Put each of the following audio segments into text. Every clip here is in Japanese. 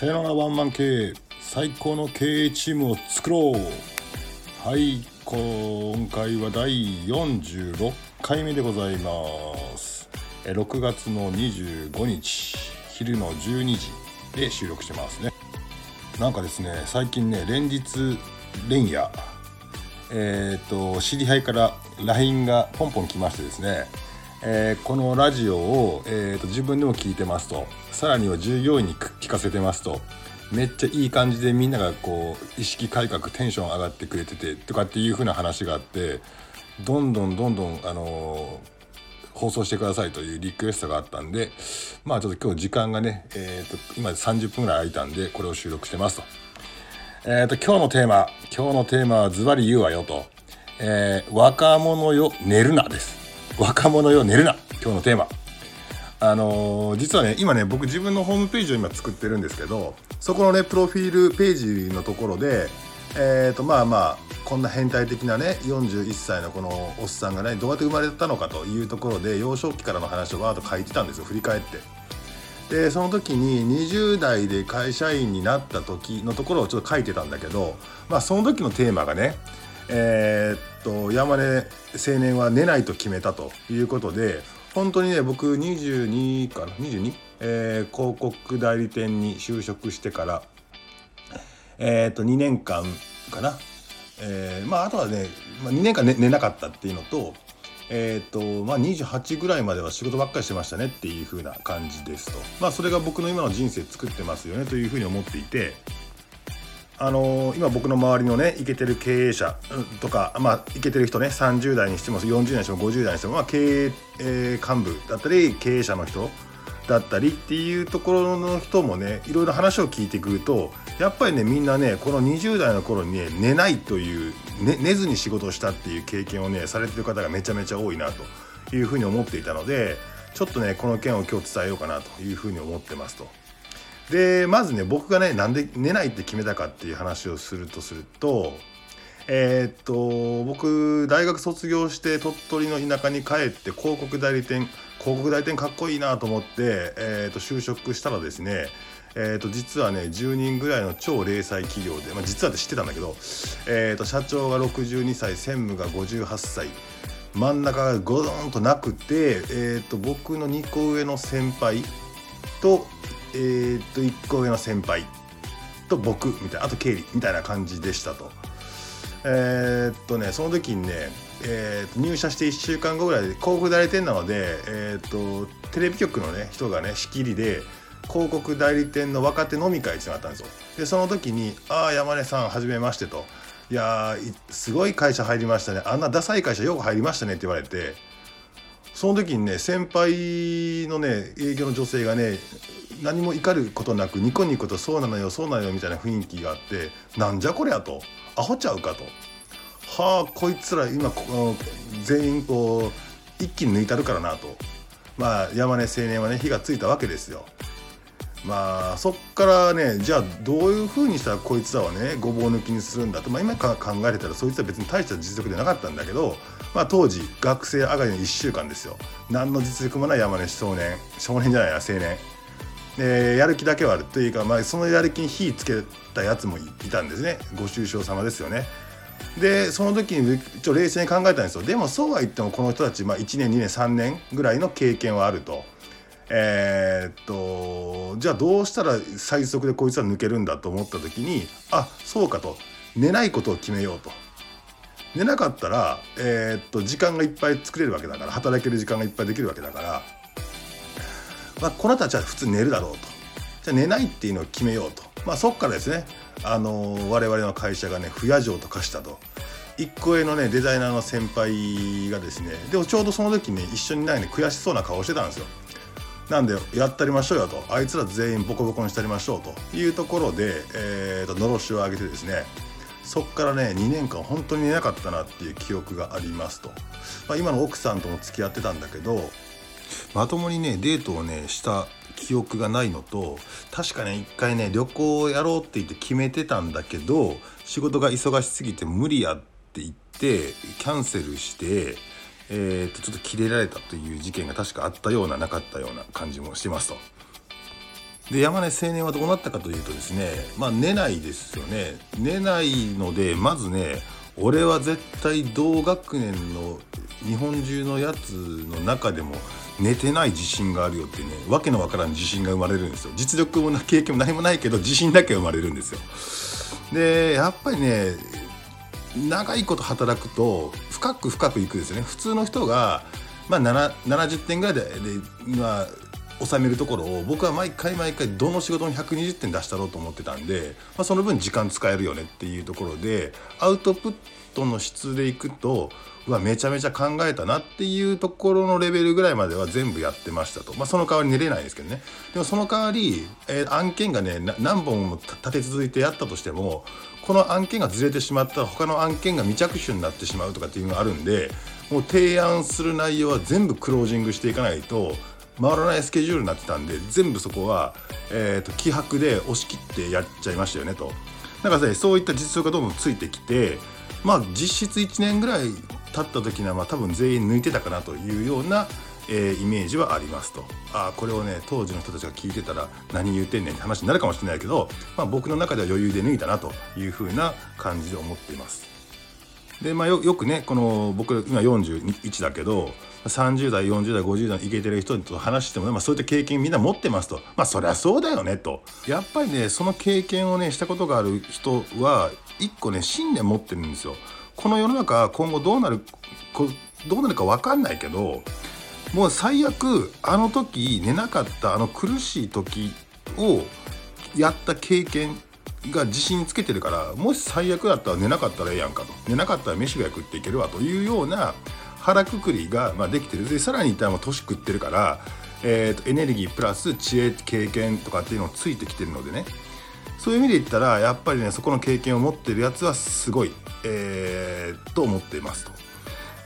さよならワンマン経営最高の経営チームを作ろう。はい今回は第46回目でございます。え6月の25日昼の12時で収録してますね。なんかですね最近ね連日連夜えっ、と知り合いから LINE がポンポン来ましてですねえー、このラジオを、えーと、自分でも聞いてますと。さらには従業員に聞かせてますと。めっちゃいい感じでみんながこう意識改革テンション上がってくれててとかっていう風な話があってどんどんどんどん、あのー、放送してくださいというリクエストがあったんでまあちょっと今日時間がね、えーと、今30分ぐらい空いたんでこれを収録してますと。えーと、今日のテーマ今日のテーマはズバリ言うわよと、えー、若者よ寝るなです。若者よ寝るな今日のテーマあのー、実はね今ね僕自分のホームページを今作ってるんですけどそこのねプロフィールページのところでえーとまあまあこんな変態的なね41歳のこのおっさんがねどうやって生まれたのかというところで幼少期からの話をわーっと書いてたんですよ振り返って。でその時に20代で会社員になった時のところをちょっと書いてたんだけどまあその時のテーマがねえー、っと山根青年は寝ないと決めたということで本当にね僕22かな 22? えー、広告代理店に就職してからえー、っと2年間かな、えー、まああとはね、まあ、2年間寝寝なかったっていうのとえーとまあ、28ぐらいまでは仕事ばっかりしてましたねっていう風な感じですと、まあ、それが僕の今の人生作ってますよねというふうに思っていてあのー、今僕の周りのねイケてる経営者とかまあイケてる人ね30代にしても40代にしても50代にしても、まあ、経営、えー、幹部だったり経営者の人だったりっていうところの人もねいろいろ話を聞いてくるとやっぱりねみんなねこの20代の頃にね寝ないという、ね、寝ずに仕事をしたっていう経験をねされてる方がめちゃめちゃ多いなというふうに思っていたのでちょっとねこの件を今日伝えようかなというふうに思ってますと。でまずね僕がねなんで寝ないって決めたかっていう話をするとするとえー、っと僕大学卒業して鳥取の田舎に帰って広告代理店広告代理店かっこいいなと思って、えー、っと就職したらですねえー、と実はね10人ぐらいの超零細企業で、まあ、実はって知ってたんだけど、えー、と社長が62歳専務が58歳真ん中がゴドンとなくて、えー、と僕の2個上の先輩とえー、っと1個上の先輩と僕みたいなあと経理みたいな感じでしたと。えー、っとねその時にね、えー、入社して1週間後ぐらいで広告代理店なので、えー、っとテレビ局のね人がね仕切りで広告代理店の若手飲み会ってなったんですよ。でその時に「ああ山根さんはじめまして」と「いやすごい会社入りましたねあんなダサい会社よく入りましたね」って言われてその時にね先輩のね営業の女性がね何も怒ることなくニコニコと「そうなのよそうなのよ」みたいな雰囲気があってなんじゃこりゃとアホちゃうかとはあこいつら今この全員こう一気に抜いたるからなとまあ山根青年はね火がついたわけですよ。まあそっからねじゃあどういうふうにしたらこいつらはねごぼう抜きにするんだと、まあ、今考えれたらそいつは別に大した実力でなかったんだけど、まあ、当時学生上がりの1週間ですよ。何の実力もない山根少年。少年じゃないな青年。えー、やる気だけはある。というか、まあ、そのやる気に火つけたやつもいたんですね。ご愁傷様ですよね。でその時にちょ冷静に考えたんですよ。でもそうは言ってもこの人たち、まあ、1年2年3年ぐらいの経験はあると。えー、っとじゃあどうしたら最速でこいつは抜けるんだと思った時にあそうかと。寝ないことを決めようと。寝なかったら、えー、っと時間がいっぱい作れるわけだから働ける時間がいっぱいできるわけだからまあ、この人たちは普通寝るだろうと。じゃあ寝ないっていうのを決めようと、まあ、そっからですね、あのー、我々の会社がね不夜城と化したと。1個上のねデザイナーの先輩がですねでもちょうどその時、ね、一緒にないね悔しそうな顔してたんですよ。なんでやったりましょうよと。あいつら全員ボコボコにしたりましょうと。いうところで、えーと、のろしを上げてですねそっからね2年間本当に寝なかったなっていう記憶がありますと、まあ、今の奥さんとも付き合ってたんだけどまともにねデートをねした記憶がないのと確かね一回ね旅行をやろうって言って決めてたんだけど仕事が忙しすぎて無理やって言ってキャンセルして、えー、とちょっとキレられたという事件が確かあったようななかったような感じもしてますと。で山根青年はどうなったかというとですねまあ寝ないですよね。寝ないのでまずね俺は絶対同学年の日本中のやつの中でも寝てない自信があるよってねわけのわからん自信が生まれるんですよ。実力も経験も何もないけど自信だけ生まれるんですよ。でやっぱりね長いこと働くと深く深くいくですね。普通の人が、まあ、70点ぐらいでで、まあ、収めるところを僕は毎回毎回どの仕事も120点出したろうと思ってたんで、まあ、その分時間使えるよねっていうところでアウトプットの質でいくとうわめちゃめちゃ考えたなっていうところのレベルぐらいまでは全部やってましたと、まあ、その代わり寝れないですけどね。でもその代わり、えー、案件がね何本も立て続いてやったとしてもこの案件がずれてしまったら他の案件が未着手になってしまうとかっていうのがあるんでもう提案する内容は全部クロージングしていかないと回らないスケジュールになってたんで全部そこは、えーと、気迫で押し切ってやっちゃいましたよねと。だかそういった実力がどんどんついてきてまあ実質1年ぐらい経った時にはまあ多分全員抜いてたかなというような、えー、イメージはありますとあこれをね当時の人たちが聞いてたら何言うてんねんって話になるかもしれないけど、まあ、僕の中では余裕で抜いたなというふうな感じで思っています。でまあよくねこの僕今41だけど30代40代50代のイケてる人と話しても、まあ、そういった経験みんな持ってますとまあそりゃそうだよねとやっぱりねその経験をねしたことがある人は一個ね信念持ってるんですよ。この世の中今後どうなるどうなるか分かんないけどもう最悪あの時寝なかったあの苦しい時をやった経験が自信つけてるからもし最悪だったら寝なかったらええやんかと。寝なかったら飯が食っていけるわというような腹くくりが、まあ、できてる。でさらに言ったら年食ってるから、えーと、エネルギープラス知恵経験とかっていうのをついてきてるのでね。そういう意味で言ったらやっぱりねそこの経験を持ってるやつはすごい、えー、と思っていますと。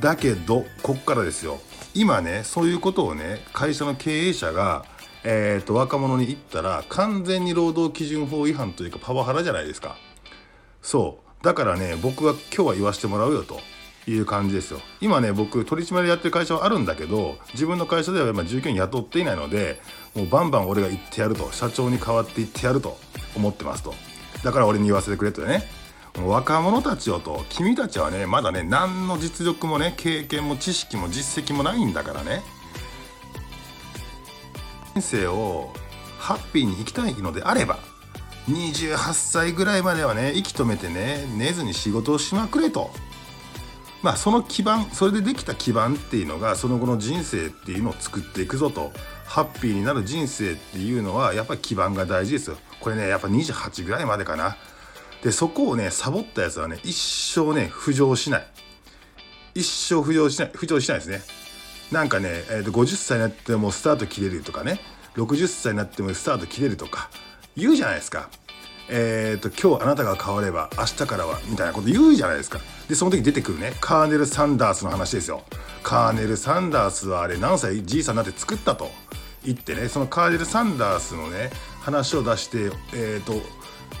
だけどこっからですよ。今ねそういうことをね会社の経営者がえーと、若者に言ったら完全に労働基準法違反というかパワハラじゃないですか。そう。だからね僕は今日は言わしてもらうよという感じですよ。今ね僕取締りやってる会社はあるんだけど自分の会社では今従業員雇っていないのでもうバンバン俺が言ってやると社長に代わって言ってやると思ってますと。だから俺に言わせてくれとね。若者たちよと君たちはねまだね何の実力もね経験も知識も実績もないんだからね。人生をハッピーに生きたいのであれば28歳ぐらいまではね息止めてね寝ずに仕事をしまくれと。まあその基盤それでできた基盤っていうのがその後の人生っていうのを作っていくぞと。ハッピーになる人生っていうのはやっぱり基盤が大事ですよ。これねやっぱ28ぐらいまでかな。でそこをねサボったやつはね一生ね浮上しない。一生浮上しない。浮上しないですね。なんかね、えー、と50歳になってもスタート切れるとかね。60歳になってもスタート切れるとか言うじゃないですか。えーと、今日あなたが変われば明日からはみたいなこと言うじゃないですか。でその時出てくるねカーネル・サンダースの話ですよ。カーネル・サンダースはあれ何歳じいさんになって作ったと言ってねそのカーネル・サンダースのね話を出してえっ、ー、と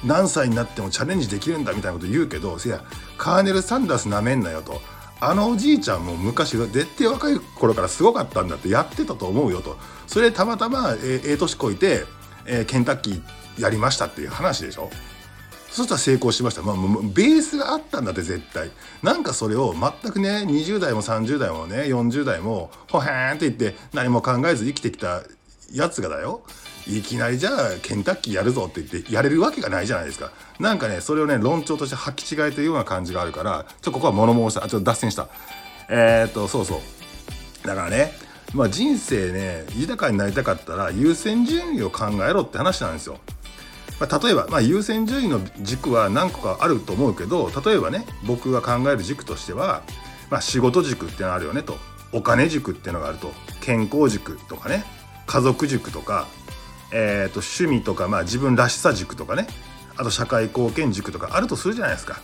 何歳になってもチャレンジできるんだみたいなこと言うけどいやカーネル・サンダースなめんなよと。あのおじいちゃんも昔絶対若い頃からすごかったんだってやってたと思うよと。それでたまたまええ年こいて、えー、ケンタッキーやりましたっていう話でしょ。そしたら成功しました、まあ、ベースがあったんだって絶対。なんかそれを全くね20代も30代もね40代もほへーんって言って何も考えず生きてきたやつがだよ。いきなりじゃあケンタッキーやるぞって言ってやれるわけがないじゃないですか。なんかねそれをね論調として履き違えてるような感じがあるからちょっとここは物申した。あちょっと脱線した。えー、っとそうそう。だからねまあ人生ね豊かになりたかったら優先順位を考えろって話なんですよ。まあ、例えば、まあ、優先順位の軸は何個かあると思うけど例えばね僕が考える軸としては、まあ、仕事軸っていうのがあるよねと。お金軸っていうのがあると。健康軸とかね。家族軸とか。えーと、趣味とか、まあ、自分らしさ軸とかねあと社会貢献軸とかあるとするじゃないですか。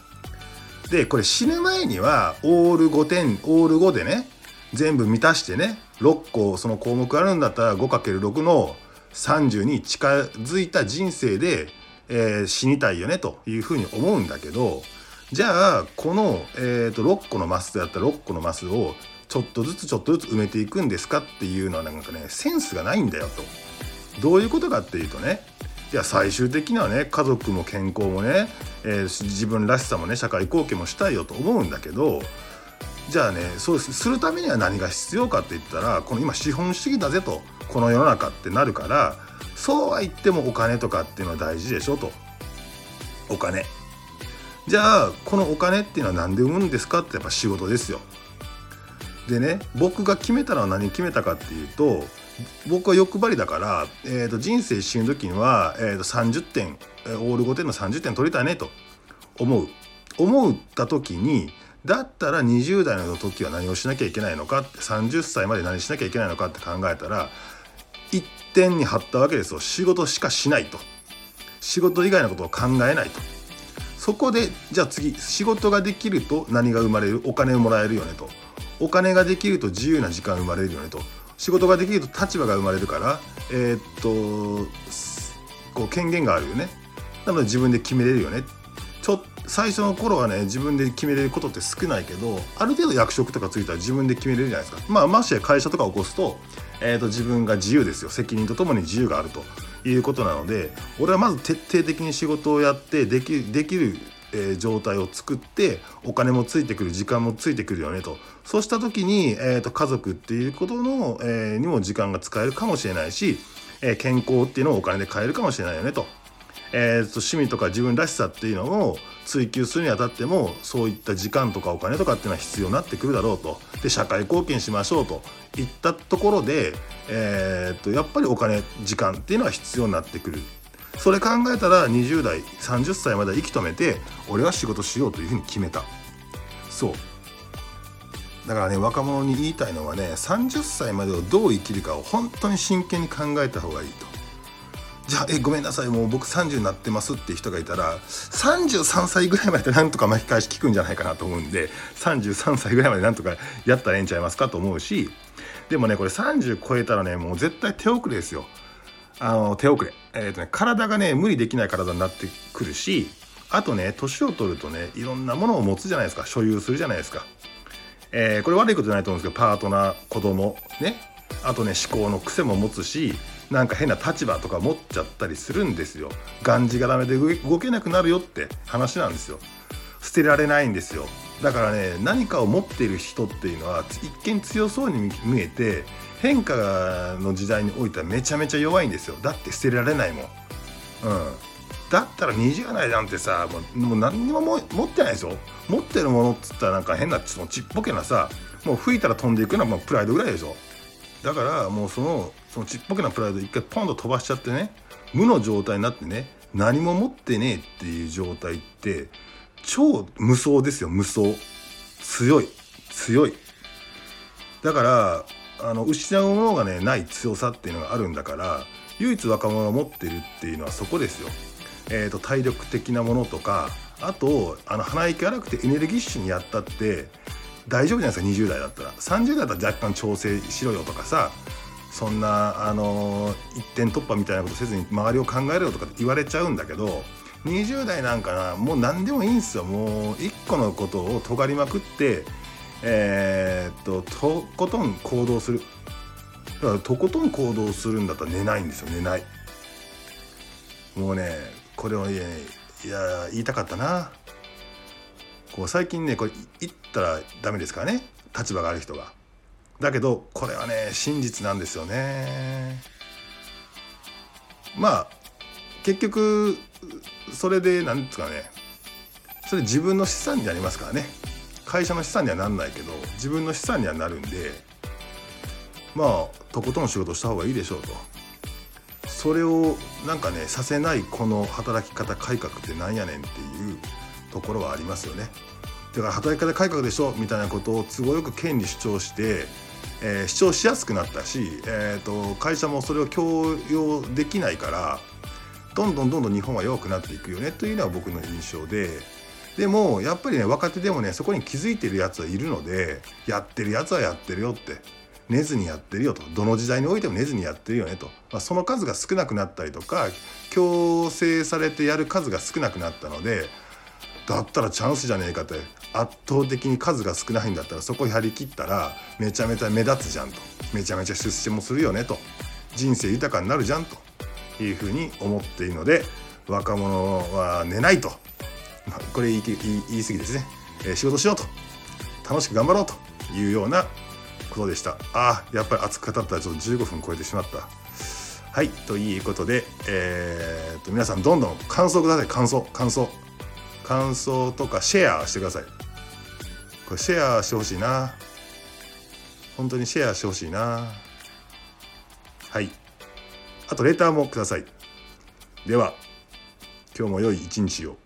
でこれ死ぬ前にはオール5点オール5でね全部満たしてね6個その項目あるんだったら 5×6 の30に近づいた人生で、えー、死にたいよねというふうに思うんだけどじゃあこの、えーと、6個のマスであったら6個のマスをちょっとずつちょっとずつ埋めていくんですかっていうのはなんかねセンスがないんだよと。どういうことかっていうとねいや最終的にはね家族も健康もね、えー、自分らしさもね社会貢献もしたいよと思うんだけどじゃあねそうするためには何が必要かって言ったらこの今資本主義だぜとこの世の中ってなるからそうは言ってもお金とかっていうのは大事でしょと。お金。じゃあこのお金っていうのは何で生むんですかってやっぱ仕事ですよ。でね僕が決めたのは何決めたかっていうと僕は欲張りだから、えーと、人生死ぬ時には、えーと、30点オール5点の30点取りたいねと思う。思った時にだったら20代の時は何をしなきゃいけないのかって30歳まで何しなきゃいけないのかって考えたら一点に張ったわけですよ。仕事しかしないと。仕事以外のことを考えないと。そこでじゃあ次仕事ができると何が生まれる？お金をもらえるよねと。お金ができると自由な時間生まれるよねと。仕事ができると立場が生まれるからえー、っとこう権限があるよね。なので自分で決めれるよね。ちょ最初の頃はね自分で決めれることって少ないけどある程度役職とかついたら自分で決めれるじゃないですか。まあましてや会社とか起こすと,、えー、と自分が自由ですよ。責任とともに自由があるということなので俺はまず徹底的に仕事をやってできできるえー、状態を作ってお金もついてくる時間もついてくるよねと。そうした時に、えーと、家族っていうことの、えー、にも時間が使えるかもしれないし、えー、健康っていうのをお金で買えるかもしれないよねと,、えーと、趣味とか自分らしさっていうのを追求するにあたってもそういった時間とかお金とかっていうのは必要になってくるだろうと。で社会貢献しましょうと。いったところで、えーとやっぱりお金時間っていうのは必要になってくる。それ考えたら20代30歳まで息止めて俺は仕事しようというふうに決めた。そう。だからね若者に言いたいのはね30歳までをどう生きるかを本当に真剣に考えた方がいいと。じゃあえごめんなさいもう僕30になってますっていう人がいたら33歳ぐらいまでなんとか巻き返し聞くんじゃないかなと思うんで33歳ぐらいまでなんとかやったらええんちゃいますかと思うしでもねこれ30超えたらねもう絶対手遅れですよ。あの手遅れ、えーとね、体がね無理できない体になってくるしあとね年を取るとねいろんなものを持つじゃないですか。所有するじゃないですか、えー、これ悪いことじゃないと思うんですけどパートナー子供ね。あとね思考の癖も持つしなんか変な立場とか持っちゃったりするんですよ。がんじがダメで動けなくなるよって話なんですよ。捨てられないんですよ。だからね何かを持っている人っていうのは一見強そうに見えて変化の時代においてはめちゃめちゃ弱いんですよ。だって捨てられないもん、うん、だったら20代なんてさもう何にも持ってないですよ持ってるものっつったらなんか変なそのちっぽけなさもう吹いたら飛んでいくのはプライドぐらいでしょ。だからもうそのそのちっぽけなプライド一回ポンと飛ばしちゃってね無の状態になってね何も持ってねえっていう状態って超無双ですよ無双。強い。強い。だからあの失うものがねない強さっていうのがあるんだから唯一若者が持ってるっていうのはそこですよ。えーと、体力的なものとかあとあの鼻息荒くてエネルギッシュにやったって大丈夫じゃないですか20代だったら30代だったら若干調整しろよとかさそんなあの一点突破みたいなことせずに周りを考えろとか言われちゃうんだけど20代なんかなもう何でもいいんですよもう一個のことを尖りまくってえー、っととことん行動する。だからとことん行動するんだったら寝ないんですよ寝ない。もうねこれを、ね、いや言いたかったな。こう最近ねこれ言ったらダメですからね。立場がある人が。だけどこれはね真実なんですよね。まあ結局それで何ですかね。それ自分の資産になりますからね。会社の資産にはなんないけど自分の資産にはなるんでまあとことん仕事した方がいいでしょうと。それをなんかねさせないこの働き方改革ってなんやねんっていうところはありますよね。だから働き方改革でしょみたいなことを都合よく権利主張して、えー、主張しやすくなったし、えーと、会社もそれを強要できないからどんどんどんどん日本は弱くなっていくよねというのは僕の印象ででもやっぱりね若手でもねそこに気づいてるやつはいるのでやってるやつはやってるよって寝ずにやってるよとどの時代においても寝ずにやってるよねと、まあ、その数が少なくなったりとか強制されてやる数が少なくなったのでだったらチャンスじゃねえかって圧倒的に数が少ないんだったらそこやりきったらめちゃめちゃ目立つじゃんとめちゃめちゃ出世もするよねと人生豊かになるじゃんというふうに思っているので若者は寝ないと。これ言い言い言い過ぎですね、え仕事しようと。楽しく頑張ろうというようなことでした。あやっぱり熱く語ったらちょっと15分超えてしまった。はいということで、えー、と皆さんどんどん感想ください。感想感想。感想とかシェアしてください。これシェアしてほしいな。本当にシェアしてほしいな。はい。あとレターもください。では今日も良い一日を。